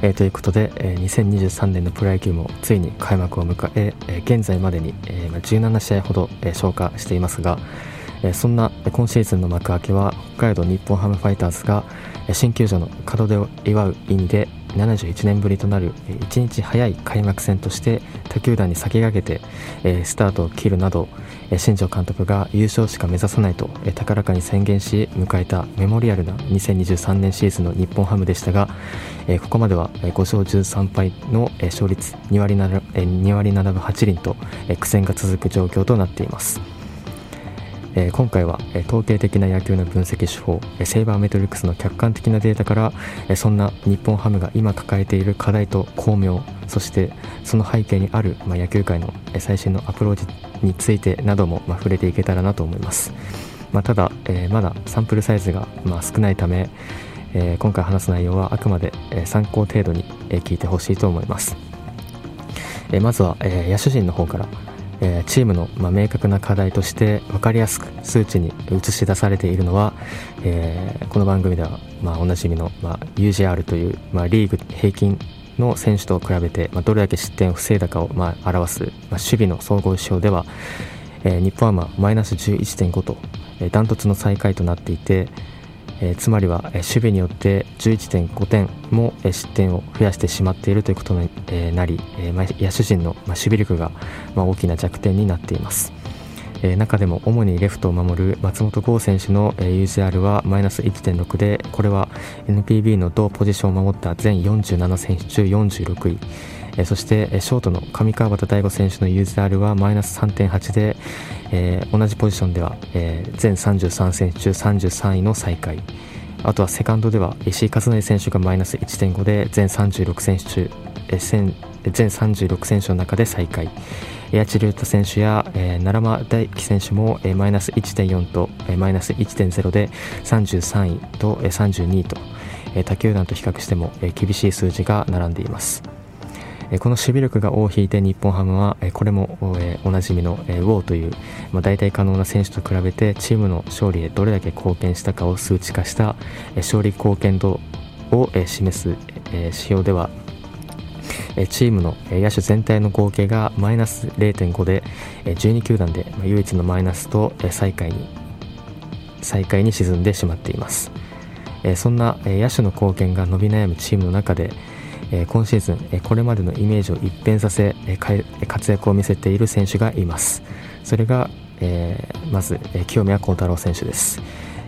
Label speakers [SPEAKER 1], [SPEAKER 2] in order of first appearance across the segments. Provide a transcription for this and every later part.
[SPEAKER 1] えー、ということで、えー、2023年のプロ野球もついに開幕を迎ええー、現在までに、えー、17試合ほど、えー、消化していますが、えー、そんな今シーズンの幕開けは北海道日本ハムファイターズが新球場の門出を祝う意味で71年ぶりとなる1日早い開幕戦として他球団に先駆けてえスタートを切るなど新庄監督が優勝しか目指さないと高らかに宣言し迎えたメモリアルな2023年シーズンの日本ハムでしたがここまでは5勝13敗の勝率2割 ,2 割7分8厘と苦戦が続く状況となっています。えー、今回は、えー、統計的な野球の分析手法、えー、セイバーメトリックスの客観的なデータから、えそんな日本ハムが今抱えている課題と巧妙そしてその背景にある、まあ、野球界の、え最新のアプローチについてなども、まあ、触れていけたらなと思います、まあ、ただ、えまだサンプルサイズが、まあ、少ないため、え今回話す内容はあくまで、え参考程度に、え聞いてほしいと思います、えまずは、え野手陣の方から。えー、チームの、まあ、明確な課題として分かりやすく数値に映し出されているのは、えー、この番組では、まあ、おなじみの、まあ、UGR という、まあ、リーグ平均の選手と比べて、まあ、どれだけ失点を防いだかを、まあ、表す、まあ、守備の総合指標では、えー、日本はマイナス11.5と、えー、ダントツの最下位となっていて、えー、つまりは、えー、守備によって11.5点も、えー、失点を増やしてしまっているということに、えー、なり、えーま、野手陣の、ま、守備力が、ま、大きな弱点になっています。えー、中でも主にレフトを守る松本剛選手の、えー、UZR はマイナス1.6でこれは NPB の同ポジションを守った全47選手中46位そして、ショートの上川端大吾選手の UZR はマイナス3.8で、えー、同じポジションでは、えー、全33選手中33位の最下位。あとはセカンドでは石井和成選手がマイナス1.5で全36選手中、えー、全36選手の中で最下位。八千竜太選手や、えー、奈良間大輝選手も、えー、マイナス1.4と、えー、マイナス1.0で33位と、えー、32位と、えー、他球団と比較しても、えー、厳しい数字が並んでいます。この守備力が尾を引いて日本ハムはこれもおなじみのウォーという大体可能な選手と比べてチームの勝利へどれだけ貢献したかを数値化した勝利貢献度を示す指標ではチームの野手全体の合計がマイナス0.5で12球団で唯一のマイナスと最下位に最下位に沈んでしまっています。そんな野手の貢献が伸び悩むチームの中でえ今シーズン、えこれまでのイメージを一変させ、え活躍を見せている選手がいます。それが、え、まず、え清宮幸太郎選手です、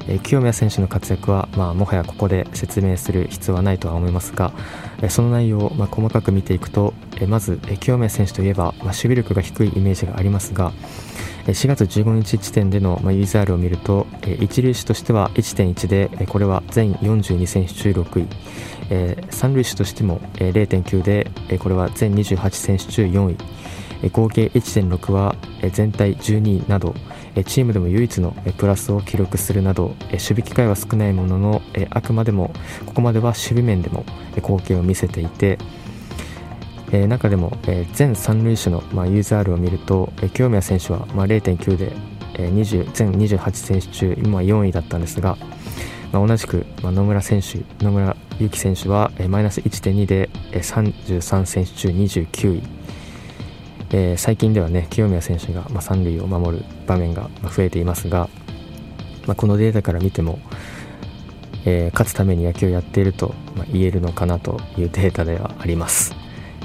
[SPEAKER 1] え清宮選手の活躍は、まあ、もはやここで説明する必要はないとは思いますが、えその内容を、ま、細かく見ていくと、えまず、え清宮選手といえば、まあ、守備力が低いイメージがありますが4月15日時点での、まあ、ユーザールを見ると一塁手としては1.1でこれは全42選手中6位。えー、三塁手としても、えー、0.9で、えー、これは全28選手中4位、えー、合計1.6は、えー、全体12位など、えー、チームでも唯一の、えー、プラスを記録するなど、えー、守備機会は少ないものの、えー、あくまでもここまでは守備面でも、えー、貢献を見せていて、えー、中でも、えー、全三塁手の、まあ、ユーザールを見ると、えー、清宮選手は、まあ、0.9で、えー、20全28選手中今4位だったんですが、まあ、同じく、まあ、野村選手野村ゆき選手は、マイナス1.2で、え、33選手中29位、えー、最近ではね清宮選手が、まあ、三塁を守る場面が増えていますが、まあ、このデータから見ても、えー、勝つために野球をやっていると、ま、言えるのかなというデータではあります。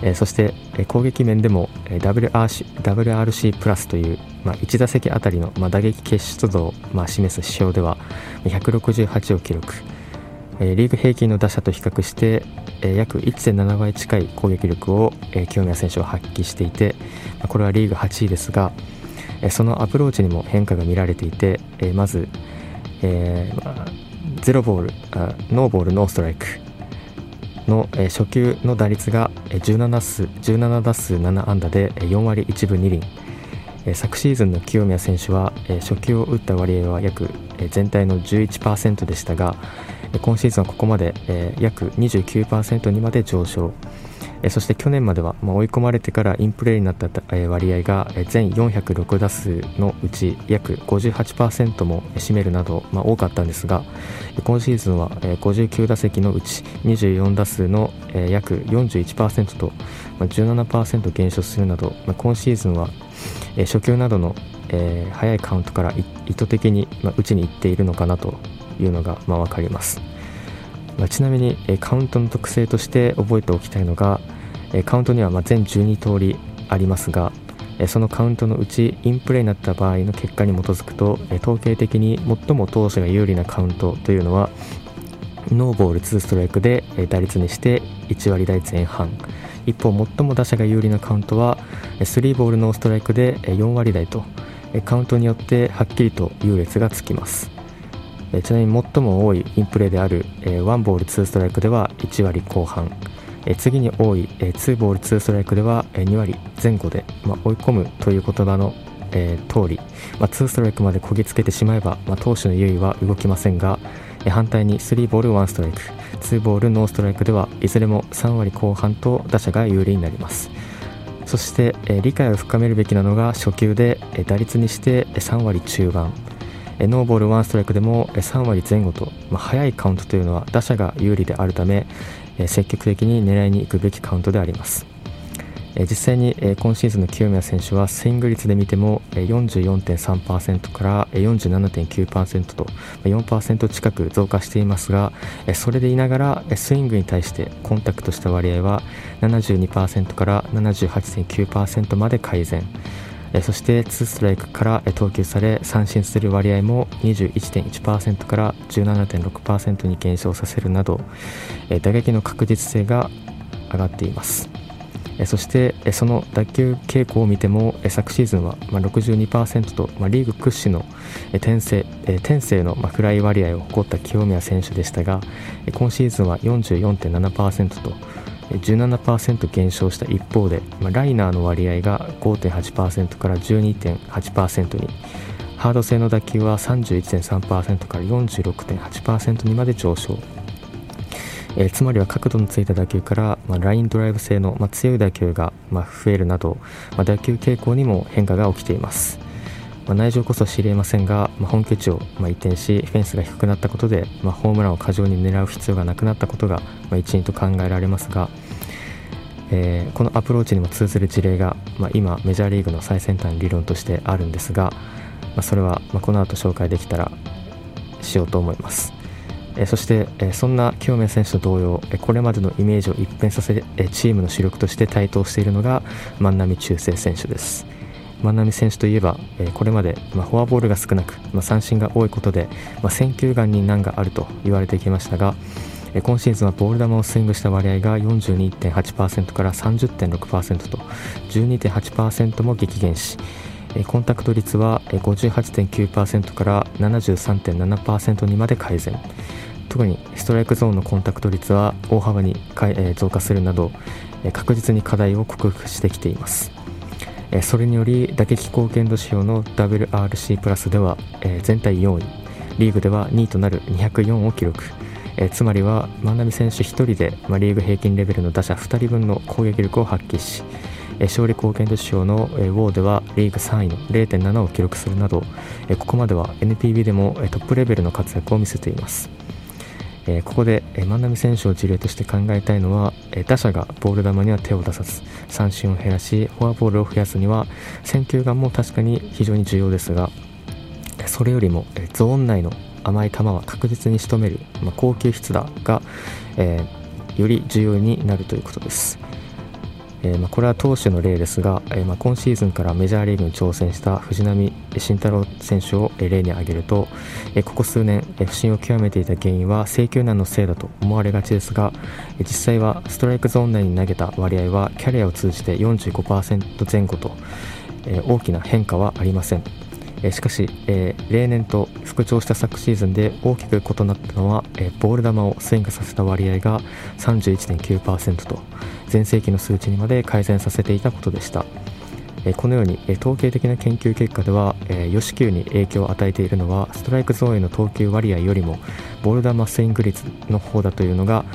[SPEAKER 1] え、そして、え、攻撃面でも、え、WRC, WRC プラスという、まあ、1打席あたりの、まあ、打撃結出度を、まあ、示す指標では168を記録、え、リーグ平均の打者と比較して、えー、約1.7倍近い攻撃力を、え、清宮選手は発揮していて、まあ、これはリーグ8位ですが、え、そのアプローチにも変化が見られていて、え、まず、えーまあ、0ボールあノーボールノーストライク。の、初球の打率が17数17打数7安打で4割1分2厘、昨シーズンの清宮選手は、初球を打った割合は約、えー、全体の11%でしたが今シーズンはここまで、えー、約29%にまで上昇。そして去年までは、ま追い込まれてからインプレーになった割合が全406打数のうち約58%も占めるなど、ま多かったんですが今シーズンは59打席のうち24打数の約41%と17%減少するなど今シーズンは初球などの早いカウントから意図的に打ちにいっているのかなというのが分かります。まあ、ちなみに、カウントの特性として覚えておきたいのが、カウントには全12通りありますが、そのカウントのうちインプレーになった場合の結果に基づくと、統計的に最も投手が有利なカウントというのはノーボール2ストライクで打率にして1割台前半。一方最も打者が有利なカウントは3ボールノーストライクで4割台とカウントによってはっきりと優劣がつきます。えちなみに最も多いインプレーである、え1ボール2ストライクでは1割後半、え次に多い、え2ボール2ストライクでは、え2割前後で、ま追い込むという言葉の、えー、通り、ま2ストライクまでこぎつけてしまえば、ま投手の優位は動きませんが、え反対に3ボール1ストライク2ボールノーストライクではいずれも3割後半と打者が有利になります。そして、え理解を深めるべきなのが初球で、え打率にして3割中盤。ノーボール1ストライクでも3割前後と、まあ、早いカウントというのは打者が有利であるため積極的に狙いに行くべきカウントであります。実際に今シーズンの清宮選手はスイング率で見ても44.3%から47.9%と4%近く増加していますがそれでいながらスイングに対してコンタクトした割合は72%から78.9%まで改善。そして2ストライクから投球され三振する割合も21.1%から17.6%に減少させるなど打撃の確実性が上がっています。そしてその打球傾向を見ても昨シーズンは62%とリーグ屈指の天性天性のフライ割合を誇った清宮選手でしたが今シーズンは44.7%と17%減少した一方で、まあ、ライナーの割合が5.8%から12.8%にハード性の打球は31.3%から46.8%にまで上昇、えー、つまりは角度のついた打球から、まあ、ラインドライブ性の、まあ、強い打球が、まあ、増えるなど、まあ、打球傾向にも変化が起きています。まあ、内情こそ知り得ませんが、まあ、本拠地をま移転しフェンスが低くなったことで、まあ、ホームランを過剰に狙う必要がなくなったことが、ま、一因と考えられますが、えー、このアプローチにも通ずる事例が、ま、今メジャーリーグの最先端理論としてあるんですが、ま、それはまこの後紹介できたらしようと思います。えそして、えそんな清宮選手と同様、えこれまでのイメージを一変させ、えチームの主力として台頭しているのが万波中正選手です。万波選手といえば、えこれまで、まフォアボールが少なく、ま三振が多いことで、ま選球眼に難があると言われてきましたが、え今シーズンはボール球をスイングした割合が42.8%から30.6%と12.8%も激減しコンタクト率は58.9%から73.7%にまで改善。特にストライクゾーンのコンタクト率は大幅に増加するなど確実に課題を克服してきています。それにより打撃貢献度指標の WRC プラスでは全体4位。リーグでは2位となる204を記録。つまりは万波選手1人で、リーグ平均レベルの打者2人分の攻撃力を発揮し勝利貢献度指標のウォーではリーグ3位の0.7を記録するなどここまでは NPB でもトップレベルの活躍を見せています。えー、ここで、えー、万波選手を事例として考えたいのは、えー、打者がボール球には手を出さず三振を減らしフォアボールを増やすには選球眼も確かに非常に重要ですがそれよりも、えゾーン内の甘い球は確実に仕留める、まあ、高級筆打が、えより重要になるということです。えー、まあ、これは投手の例ですが、えー、まあ、今シーズンからメジャーリーグに挑戦した藤浪晋太郎選手を例に挙げると、えここ数年、え不振を極めていた原因は制球難のせいだと思われがちですが、え実際はストライクゾーン内に投げた割合はキャリアを通じて45%前後と、え大きな変化はありません。えしかし、え例年と復調した昨シーズンで大きく異なったのは、えボール球をスイングさせた割合が31.9%と全盛期の数値にまで改善させていたことでした。えこのようにえ統計的な研究結果ではヨシキューに影響を与えているのはストライクゾーンへの投球割合よりもボール球スイング率の方だというのが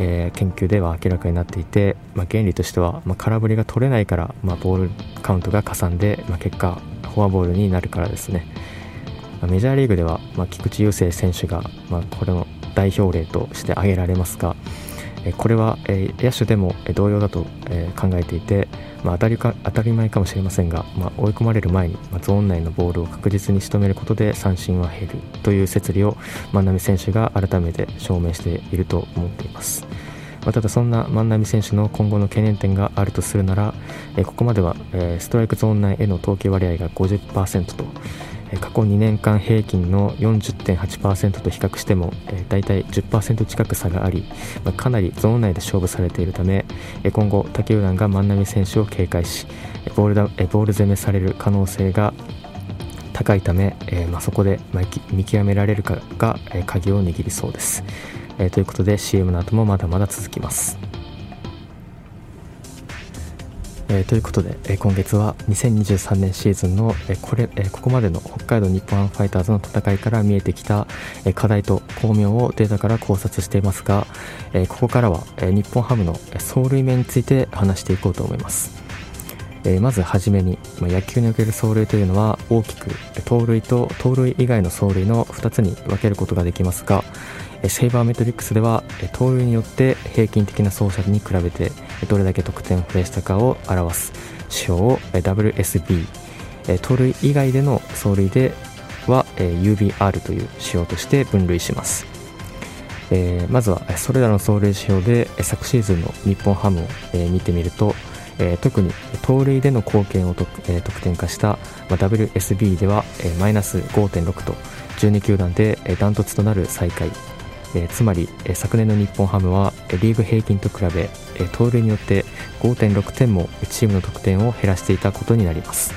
[SPEAKER 1] え研究では明らかになっていて、まあ、原理としては、まあ、空振りが取れないから、まあ、ボールカウントが加算で、まあ、結果フォアボールになるからですね、まメジャーリーグでは、ま菊池雄星選手が、まこれの代表例として挙げられますがえこれはえ野手でも同様だとえ考えていてまあ、当たりか当たり前かもしれませんが、まあ、追い込まれる前に、まあ、ゾーン内のボールを確実に仕留めることで三振は減るという説理を万波選手が改めて証明していると思っています。まあ、ただそんな万波選手の今後の懸念点があるとするなら、えここまでは、ストライクゾーン内への投球割合が50%と、過去2年間平均の40.8%と比較しても、えー、大体10%近く差があり、かなりゾーン内で勝負されているため、今後他球団が万波選手を警戒しボールだボール攻めされる可能性が高いため、そこで見極められるかが、鍵を握りそうです、ということで CM の後もまだまだ続きます。えー、ということで、えー、今月は2023年シーズンの、えー、これ、えここまでの北海道日本ハムファイターズの戦いから見えてきた、え課題と巧妙をデータから考察していますが、えここからは、え日本ハムの走塁面について話していこうと思います。えまずはじめに、ま野球における走塁というのは大きく盗塁と盗塁以外の走塁の2つに分けることができますが、セイバーメトリックスでは盗塁によって平均的な走者に比べてどれだけ得点を増やしたかを表す指標を WSB 盗塁以外での走塁では UBR という指標として分類します、まずはそれらの走塁指標で昨シーズンの日本ハムを見てみると特に盗塁での貢献を得点化した WSB ではマイナス5.6と12球団でダントツとなる最下位えー、つまり、えー、昨年の日本ハムは、えー、リーグ平均と比べ、え盗塁によって5.6点もチームの得点を減らしていたことになります、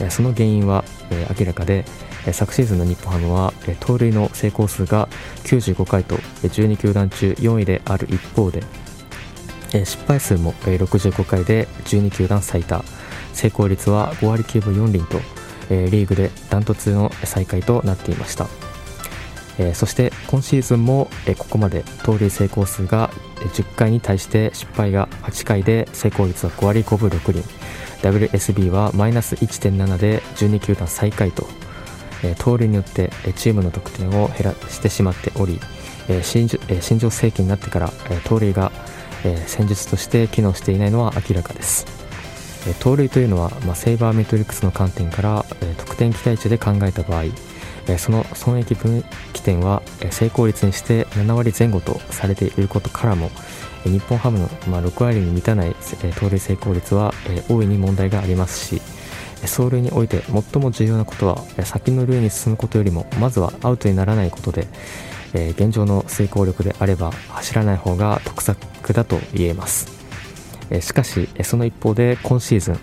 [SPEAKER 1] えその原因は、え明らかで、え昨シーズンの日本ハムは、え盗塁の成功数が95回と、え12球団中4位である一方で、え失敗数も、え65回で12球団最多成功率は5割9分4厘と、えリーグでダントツの最下位となっていました。えー、そして今シーズンも、えー、ここまで盗塁成功数が10回に対して失敗が8回で成功率は5割5分6厘 WSB はマイナス1.7で12球団最下位と、えー、盗塁によってチームの得点を減らしてしまっており、えー、新えー、新庄世紀になってから、えー、盗塁が、えー、戦術として機能していないのは明らかです。盗塁というのは、まあ、セイバーメトリックスの観点から、えー、得点期待値で考えた場合、その損益分岐点は成功率にして7割前後とされていることからも日本ハムの6割に満たない盗塁成功率は大いに問題がありますし走塁において最も重要なことは先の塁に進むことよりもまずはアウトにならないことで現状の成功力であれば走らない方が得策だと言えます。しかしその一方で今シーズン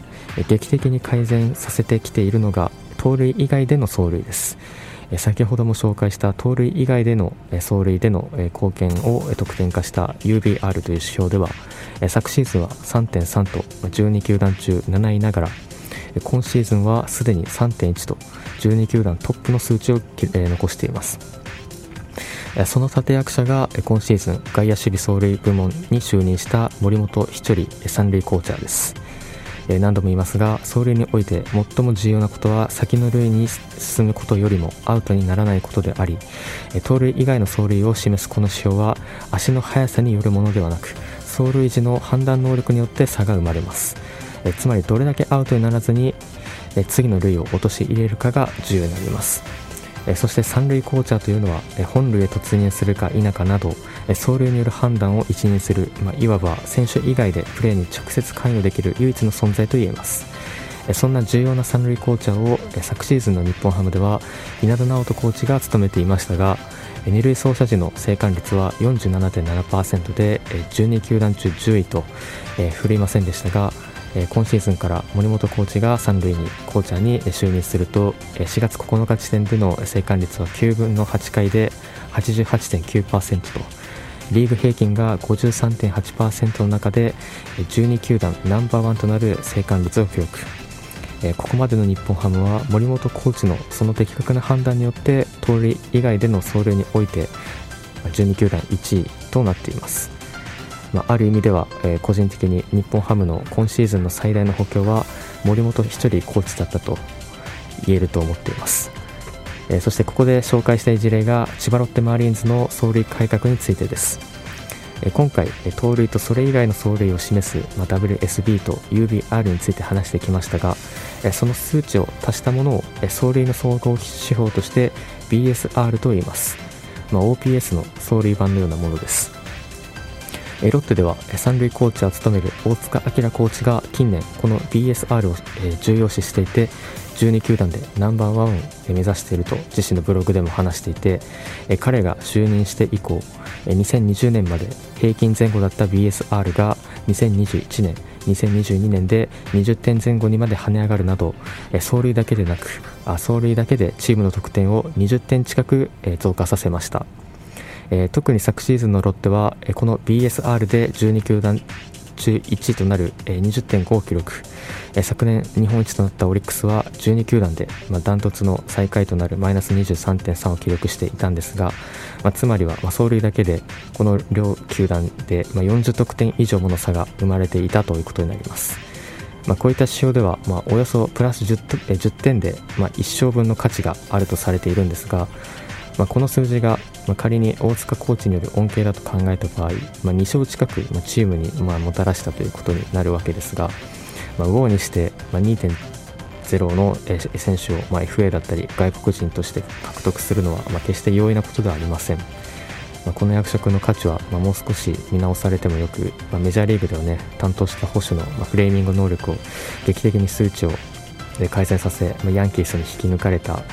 [SPEAKER 1] 劇的に改善させてきているのが盗塁以外での走塁です。先ほども紹介した盗塁以外での走塁での貢献を得点化した UBR という指標では昨シーズンは3.3と12球団中7位ながら今シーズンはすでに3.1と12球団トップの数値を残しています。その立役者が今シーズン外野守備走塁部門に就任した森本ひちょり三塁コーチャーです。何度も言いますが走塁において最も重要なことは先の塁に進むことよりもアウトにならないことであり盗塁以外の走塁を示すこの指標は足の速さによるものではなく走塁時の判断能力によって差が生まれます。えつまりどれだけアウトにならずにえ次の塁を落とし入れるかが重要になります。えそして三塁コーチャーというのは、え本塁へ突入するか否かなど、走塁による判断を一任する、まあ、いわば選手以外でプレーに直接関与できる唯一の存在といえます。そんな重要な三塁コーチャーを昨シーズンの日本ハムでは稲田直人コーチが務めていましたが二塁走者時の生還率は47.7%で12球団中10位と振るいませんでしたが今シーズンから森本コーチが三塁にコーチャーに就任すると4月9日時点での生還率は9分の8回で88.9%とリーグ平均が53.8%の中で12球団ナンバーワンとなる生還率を記録。ここまでの日本ハムは森本コーチのその的確な判断によって盗塁以外での走塁において12球団1位となっています、まあ、る意味では、え、個人的に日本ハムの今シーズンの最大の補強は森本1人コーチだったと言えると思っています、え、そしてここで紹介したい事例が千葉ロッテマーリーンズの走塁改革についてです。今回盗塁とそれ以外の走塁を示すま WSB と UBR について話してきましたがその数値を足したものを走塁の総合指標として BSR と言います、まあ、OPS の走塁版のようなものです。ロッテでは三塁コーチを務める大塚明コーチが近年この BSR を重要視していて12球団でナンバーワンを目指していると自身のブログでも話していて彼が就任して以降2020年まで平均前後だった BSR が2021年2022年で20点前後にまで跳ね上がるなど走塁だけでなく走塁だけでチームの得点を20点近く増加させました。特に昨シーズンのロッテはこの BSR で12球団中1位となる20.5を記録昨年日本一となったオリックスは12球団でダントツの最下位となるマイナス23.3を記録していたんですが、まあ、つまりは走塁だけでこの両球団で40得点以上もの差が生まれていたということになります。まあ、こういった指標では、まあ、およそプラス 10, 10点で、まあ、1勝分の価値があるとされているんですが、まあ、この数字がまあ、仮に大塚コーチによる恩恵だと考えた場合、まあ、2勝近く、まチームに、まもたらしたということになるわけですが、まあ、ウォーにして、ま2.0の選手を、FA だったり外国人として獲得するのは、決して容易なことではありません。この役職の価値は、もう少し見直されてもよく、メジャーリーグではね担当した保守の、フレーミング能力を劇的に数値を改善させ、ヤンキースに引き抜かれた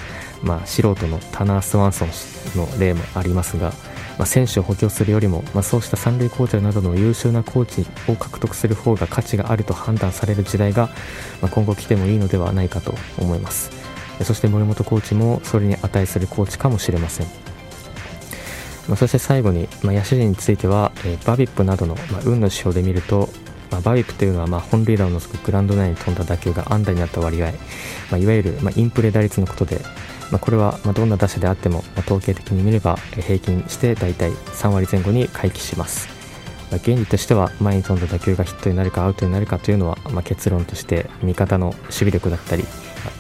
[SPEAKER 1] まあ、素人のタナー・スワンソンの例もありますが、まあ、選手を補強するよりも、まあ、そうした三塁コーチなどの優秀なコーチを獲得する方が価値があると判断される時代が、まあ、今後来てもいいのではないかと思います。そして森本コーチもそれに値するコーチかもしれません。まあ、そして最後に、まあ、野手陣については、えー、バビップなどの、まあ、運の指標で見ると、まあ、バビップというのは、まあ、本塁打を除くグラウンド内に飛んだ打球が安打になった割合、まあ、いわゆる、まあ、インプレ打率のことで、まあ、これはまどんな打者であっても、ま統計的に見れば平均して大体3割前後に回帰します、まあ、原理としては前に飛んだ打球がヒットになるかアウトになるかというのは、ま結論として味方の守備力だったり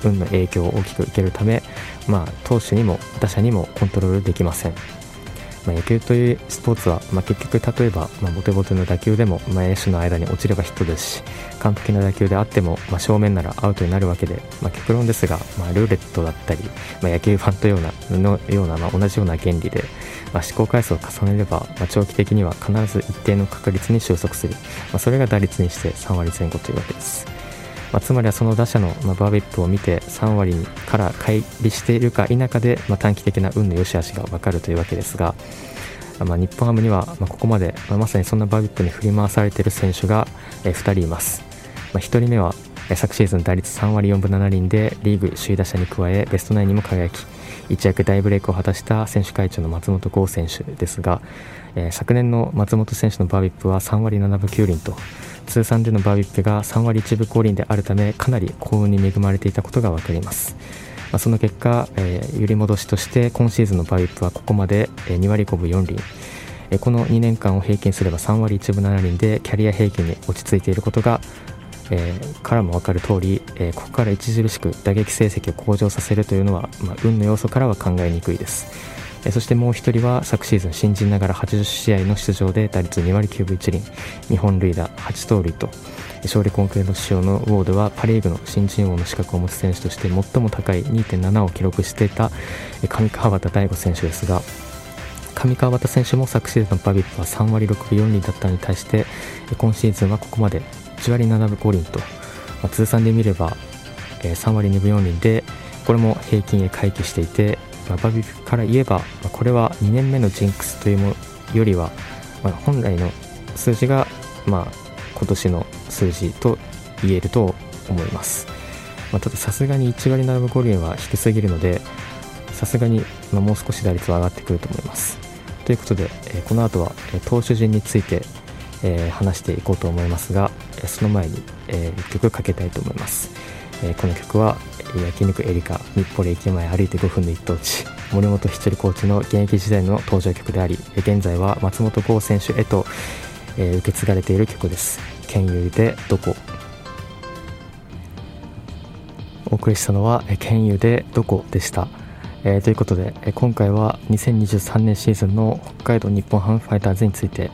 [SPEAKER 1] 運の影響を大きく受けるため、まあ、投手にも打者にもコントロールできません。まあ、野球というスポーツは、まあ、結局例えば、まあ、ボテボテの打球でも、まあ、の間に落ちればヒットですし完璧な打球であっても、まあ、正面ならアウトになるわけで、まあ、極論ですが、まあ、ルーレットだったり、まあ、野球ファンとようなのような、まあ、同じような原理で、まあ、試行回数を重ねれば、まあ、長期的には必ず一定の確率に収束する、まあ、それが打率にして3割前後というわけです。まあ、つまりはその打者の、バーベップを見て3割から乖離しているか否かで、まあ、短期的な運の良し悪しが分かるというわけですが、まあ、日本ハムには、ここまで、まあ、まさにそんなバーベップに振り回されている選手が、えー、2人います、まあ、1人目は昨シーズン打率3割4分7厘でリーグ首位打者に加えベストナインにも輝き一躍大ブレイクを果たした選手会長の松本剛選手ですが、えー、昨年の松本選手のバービップは3割7分9厘と通算でのバービップが3割1分5厘であるためかなり幸運に恵まれていたことが分かります。まあ、その結果、えー、揺り戻しとして今シーズンのバービップはここまで2割5分4厘この2年間を平均すれば3割1分7厘でキャリア平均に落ち着いていることが、えー、からも分かる通り、えー、ここから著しく打撃成績を向上させるというのは、まあ、運の要素からは考えにくいです。そしてもう1人は昨シーズン新人ながら80試合の出場で打率2割9分1厘。日本塁打8盗塁と勝利コンクリート仕様のウォードはパ・リーグの新人王の資格を持つ選手として最も高い2.7を記録していた上川端大吾選手ですが上川端選手も昨シーズンのパビップは3割6分4厘だったのに対して今シーズンはここまで1割7分5厘と、まあ、通算で見れば3割2分4厘でこれも平均へ回帰していてまあ、バビから言えば、まあ、これは2年目のジンクスというもよりは、まあ、本来の数字が、まあ、今年の数字と言えると思います、まあ、たださすがに1割7分5厘は低すぎるのでさすがに、まあ、もう少し打率は上がってくると思います。ということで、えー、この後は、え、投手陣について、え、話していこうと思いますが、えその前に、え1曲かけたいと思います。えこの曲は焼肉エリカ日暮里駅前歩いて5分の一等地森本七里コーチの現役時代の登場曲であり現在は松本剛選手へと、え受け継がれている曲です「県有でどこ」お送りしたのは「県有でどこ」でした、えー、ということで、え今回は2023年シーズンの北海道日本ハムファイターズについて、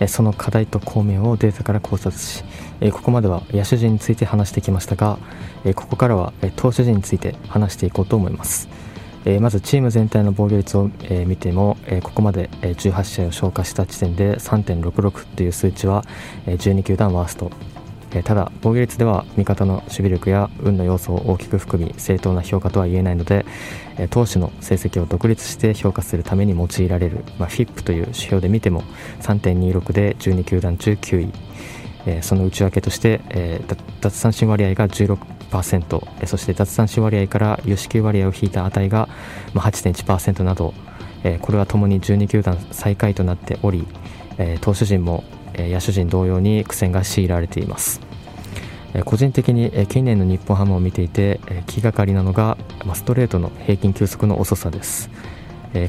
[SPEAKER 1] えその課題と巧妙をデータから考察し、えここまでは野手陣について話してきましたが、えここからは、え投手陣について話していこうと思います。えまずチーム全体の防御率を、え見ても、えここまで、え18試合を消化した時点で3.66という数値は、え12球団ワーストただ防御率では味方の守備力や運の要素を大きく含み正当な評価とは言えないので、投手の成績を独立して評価するために用いられる、まあ、FIP という指標で見ても3.26で12球団中9位、えその内訳として、え奪三振割合が16%、えそして奪三振割合から与四球割合を引いた値が、ま8.1%など、これはともに12球団最下位となっており、投手陣も野手陣同様に苦戦が強いられています。個人的に近年の日本ハムを見ていて気がかりなのがストレートの平均球速の遅さです。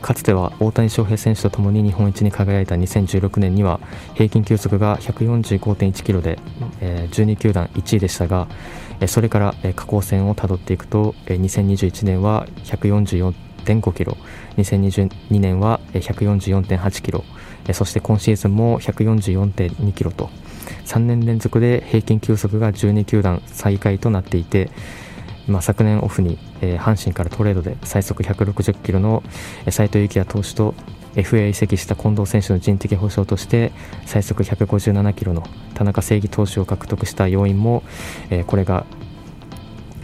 [SPEAKER 1] かつては大谷翔平選手とともに日本一に輝いた2016年には平均球速が145.1キロで12球団1位でしたがそれから下降線をたどっていくと2021年は144.5キロ2022年は144.8キロそして今シーズンも144.2キロと。3年連続で平均球速が12球団最下位となっていて、まあ、昨年オフに、えー、阪神からトレードで最速160キロの斎藤幸也投手と FA 移籍した近藤選手の人的保障として最速157キロの田中正義投手を獲得した要因も、えー、これが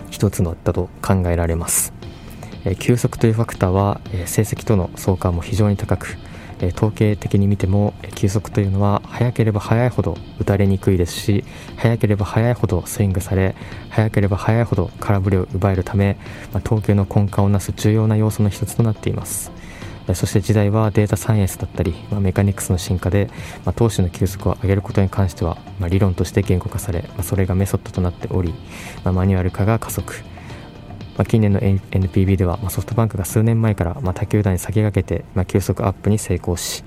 [SPEAKER 1] 一つだったと考えられます、えー、球速というファクターは、えー、成績との相関も非常に高くえ統計的に見ても球速というのは速ければ速いほど打たれにくいですし速ければ速いほどスイングされ速ければ速いほど空振りを奪えるため、まあ、投球の根幹をなす重要な要素の一つとなっています。そして時代はデータサイエンスだったり、ま、メカニクスの進化で、ま、投手の球速を上げることに関しては、ま、理論として言語化され、まそれがメソッドとなっており、まマニュアル化が加速。まあ、近年の NPB では、まあ、ソフトバンクが数年前から、まあ、他球団に先駆けて、まあ、急速アップに成功し、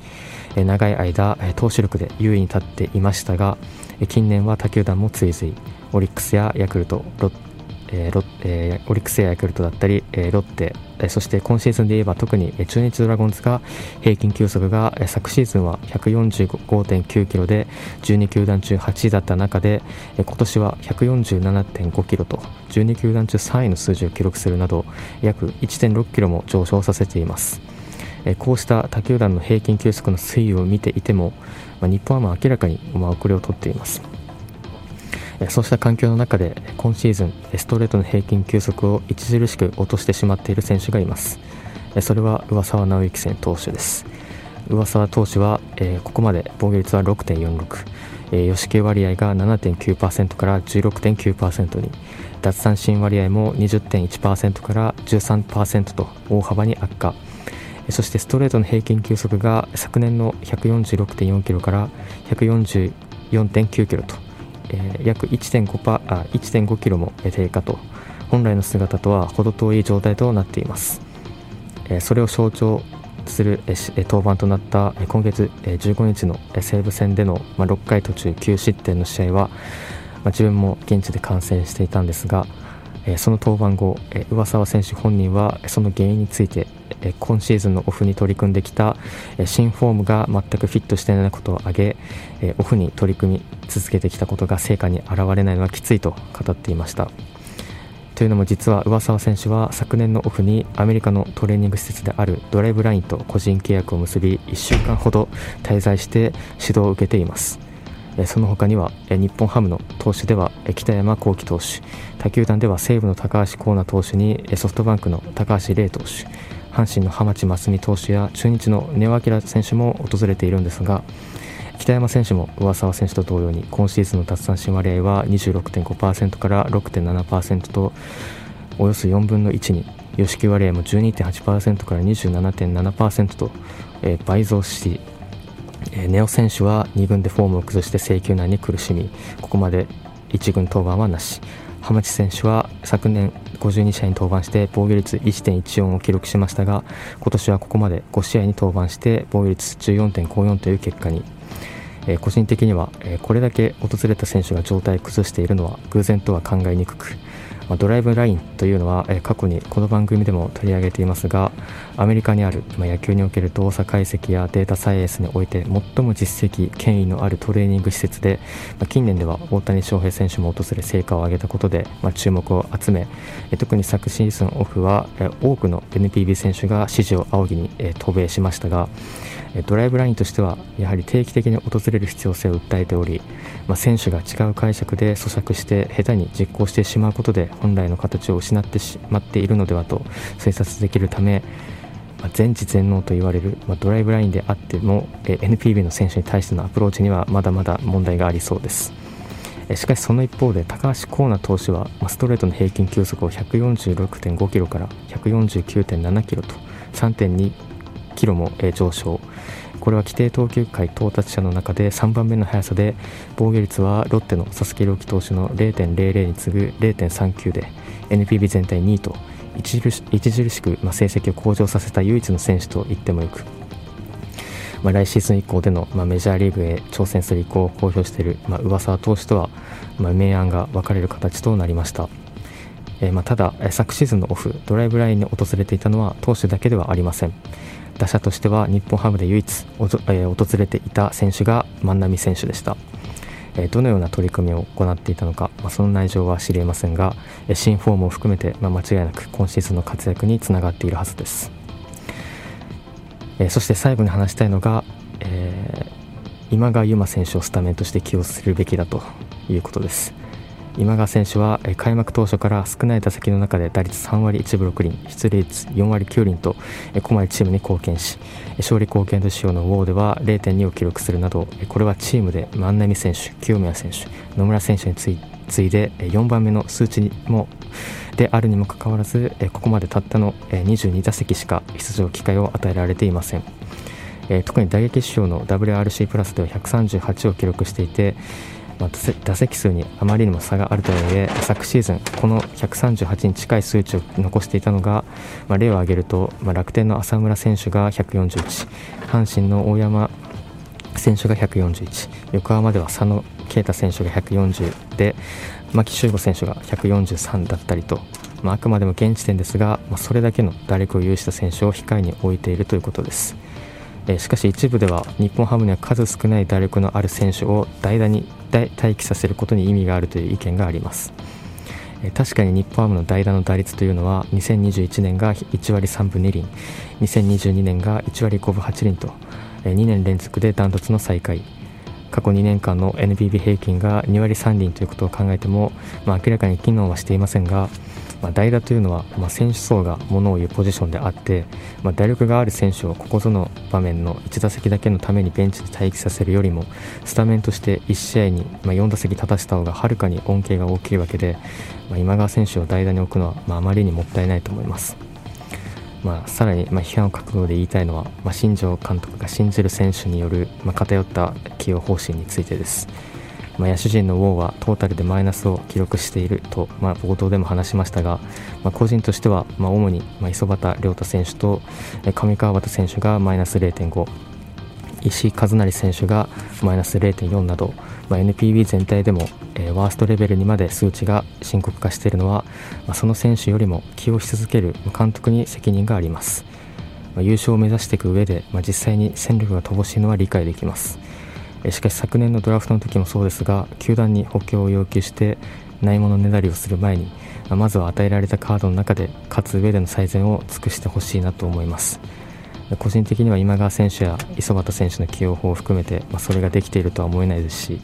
[SPEAKER 1] え、長い間、え、投手力で優位に立っていましたが、え、近年は他球団も追随。オリックスやヤクルトロッえーロえー、オリックスやヤクルトだったり、えー、ロッテ、えー、そして今シーズンで言えば特に、中日ドラゴンズが平均球速が、えー、昨シーズンは145.9キロで12球団中8位だった中で、えー、今年は147.5キロと12球団中3位の数字を記録するなど約1.6キロも上昇させています。こうした他球団の平均球速の推移を見ていても、まあ、日本は明らかに遅れをとっています。そうした環境の中で今シーズンストレートの平均球速を著しく落としてしまっている選手がいます。それは上沢直之選投手です。上沢投手は、えここまで防御率は6.46、えー、吉系割合が7.9%から16.9%に。奪三振割合も20.1%から13%と大幅に悪化。そしてストレートの平均球速が昨年の146.4キロから144.9キロとえー、約1.5パあ1.5キロも低下と本来の姿とは程遠い状態となっています、えー、それを象徴する、えー、登板となった今月15日の西武戦での、まあ、6回途中9失点の試合は、まあ、自分も現地で観戦していたんですが、その登板後、上沢選手本人はその原因について今シーズンのオフに取り組んできた新フォームが全くフィットしていないことを挙げオフに取り組み続けてきたことが成果に現れないのはきついと語っていました。というのも実は上沢選手は昨年のオフにアメリカのトレーニング施設であるドライブラインと個人契約を結び1週間ほど滞在して指導を受けています。その他には日本ハムの投手では北山幸輝投手他球団では西武の高橋光成投手にソフトバンクの高橋礼投手阪神の浜地真澄投手や中日の根尾明選手も訪れているんですが北山選手も上沢選手と同様に今シーズンの奪三振割合は26.5%から6.7%とおよそ4分の1に吉木割合も12.8%から27.7%と、えー、倍増し、えー、ネオ選手は2軍でフォームを崩して制球難に苦しみここまで1軍登板はなし。浜地選手は昨年52試合に登板して防御率1.14を記録しましたが今年はここまで5試合に登板して防御率14.54という結果に、えー、個人的には、えー、これだけ訪れた選手が状態を崩しているのは偶然とは考えにくくま、ドライブラインというのは、え過去にこの番組でも取り上げていますがアメリカにある、ま、野球における動作解析やデータサイエンスにおいて最も実績権威のあるトレーニング施設で、ま、近年では大谷翔平選手も訪れ成果を上げたことで、ま注目を集めえ特に昨シーズンオフはえ多くの NPB 選手が支持を仰ぎに、え渡米しましたがドライブラインとしてはやはり定期的に訪れる必要性を訴えており、まあ、選手が違う解釈で咀嚼して下手に実行してしまうことで本来の形を失ってしまっているのではと推察できるため、まあ、全知全能と言われる、まあ、ドライブラインであってもえ NPB の選手に対してのアプローチにはまだまだ問題がありそうです。しかしその一方で高橋光成投手はストレートの平均球速を146.5キロから149.7キロと3.2キロも上昇これは規定投球回到達者の中で3番目の速さで防御率はロッテの佐々木朗希投手の0.00に次ぐ0.39で NPB 全体2位と著しく成績を向上させた唯一の選手と言ってもよく、まあ、来シーズン以降での、まあ、メジャーリーグへ挑戦する意向を公表している、まあ、上沢投手とは、まあ、明暗が分かれる形となりました。えー、まあ、ただ、昨シーズンのオフ、ドライブラインに訪れていたのは投手だけではありません。打者としては日本ハムで唯一、えー、訪れていた選手が万波選手でした。えー、どのような取り組みを行っていたのか、まあ、その内情は知りえませんが、新フォームを含めて、まあ、間違いなく今シーズンの活躍につながっているはずです。えー、そして最後に話したいのが、えー、今川優馬選手をスタメンとして起用するべきだということです。今川選手は開幕当初から少ない打席の中で打率3割1分6厘出塁率4割9厘とこまでチームに貢献し勝利貢献度仕様のウォーでは0.2を記録するなどこれはチームで万波選手清宮選手野村選手に次いで4番目の数値もであるにもかかわらずここまでたったの22打席しか出場機会を与えられていません。特に打撃指標の WRC プラスでは138を記録していてまあ、打席数にあまりにも差があるとはいえ昨シーズンこの138に近い数値を残していたのが、まあ、例を挙げると、まあ、楽天の浅村選手が141阪神の大山選手が141横浜では佐野啓太選手が140で牧秀悟選手が143だったりと、まあ、くまでも現時点ですが、ま、それだけの打力を有した選手を控えに置いているということです。えしかし一部では日本ハムには数少ない打力のある選手を代打に待機させることに意味があるという意見があります、え確かに日本ハムの代打の打率というのは2021年が1割3分2厘2022年が1割5分8厘と、え2年連続でダントツの最下位。過去2年間の NPB 平均が2割3厘ということを考えても、まあ、明らかに機能はしていませんがまあ、代打というのは、まあ、選手層がものを言うポジションであって、まあ、打力がある選手をここぞの場面の1打席だけのためにベンチで待機させるよりもスタメンとして1試合に、ま4打席立たせた方がはるかに恩恵が大きいわけで、ま今川選手を代打に置くのは、まあ、まりにもったいないと思います。まあ、さらに、ま批判を覚悟で言いたいのは、ま新庄監督が信じる選手による、ま偏った起用方針についてです。まあ、野手陣のウォーはトータルでマイナスを記録していると、まあ、冒頭でも話しましたが、まあ、個人としては、ま、主に、ま、磯端亮太選手と上川端選手がマイナス0.5石井一成選手がマイナス0.4など、まあ、NPB 全体でも、ワーストレベルにまで数値が深刻化しているのは、まあ、その選手よりも起用し続ける監督に責任があります、まあ、優勝を目指していく上で、ま、実際に戦力が乏しいのは理解できます。しかし昨年のドラフトの時もそうですが球団に補強を要求してないものねだりをする前にまずは与えられたカードの中で勝つ上での最善を尽くしてほしいなと思います個人的には今川選手や磯端選手の起用法を含めて、まあ、それができているとは思えないですし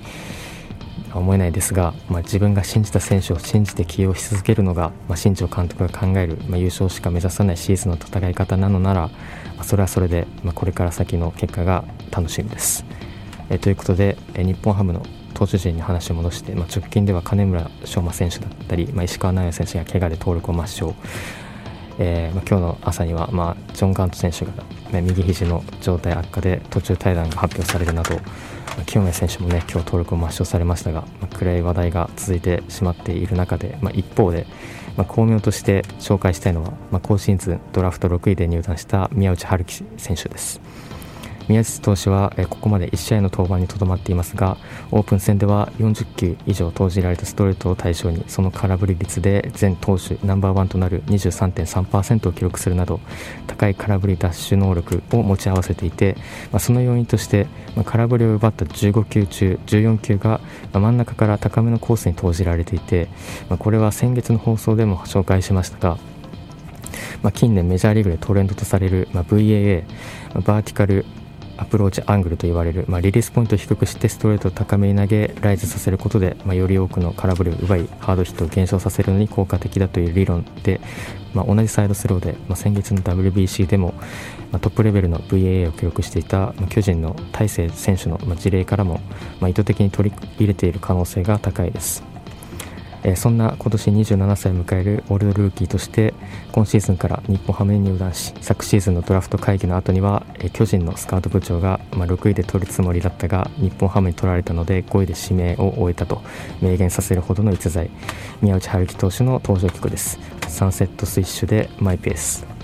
[SPEAKER 1] 思えないですが、まあ、自分が信じた選手を信じて起用し続けるのが、まあ、新庄監督が考える、まあ、優勝しか目指さないシーズンの戦い方なのなら、まあ、それはそれで、まあ、これから先の結果が楽しみです。えということで、え日本ハムの投手陣に話を戻して、まあ、直近では金村翔馬選手だったり、まあ、石川直也選手が怪我で登録を抹消、えーまあ、今日の朝には、まあ、ジョン・ガント選手が、ね、右肘の状態悪化で途中退団が発表されるなど、まあ、清宮選手もね今日登録を抹消されましたが、まあ、暗い話題が続いてしまっている中で、ま、一方で、ま、巧妙として紹介したいのは、まあ、今シーズンドラフト6位で入団した宮内春樹選手です。宮地投手はここまで1試合の登板にとどまっていますがオープン戦では40球以上投じられたストレートを対象にその空振り率で全投手ナンバーワンとなる23.3%を記録するなど高い空振りダッシュ能力を持ち合わせていて、まあ、その要因として、まあ、空振りを奪った15球中14球が、真ん中から高めのコースに投じられていて、まあ、これは先月の放送でも紹介しましたがまあ、近年メジャーリーグでトレンドとされる、まあ、VAA、まあ、バーティカルアプローチアングルと言われる、まあ、リリースポイントを低くしてストレートを高めに投げライズさせることで、まあ、より多くの空振りを奪いハードヒットを減少させるのに効果的だという理論で、まあ、同じサイドスローで、ま、先月の WBC でも、ま、トップレベルの VAA を記録していた、ま、巨人の大勢選手の、ま、事例からも、ま、意図的に取り入れている可能性が高いです。え、そんな今年27歳を迎えるオールドルーキーとして今シーズンから日本ハムに入団し昨シーズンのドラフト会議の後には、え、巨人のスカウト部長が、まあ、6位で取るつもりだったが日本ハムに取られたので5位で指名を終えたと明言させるほどの逸材。宮内春樹投手の登場曲です。サンセットスイッシュでマイペース。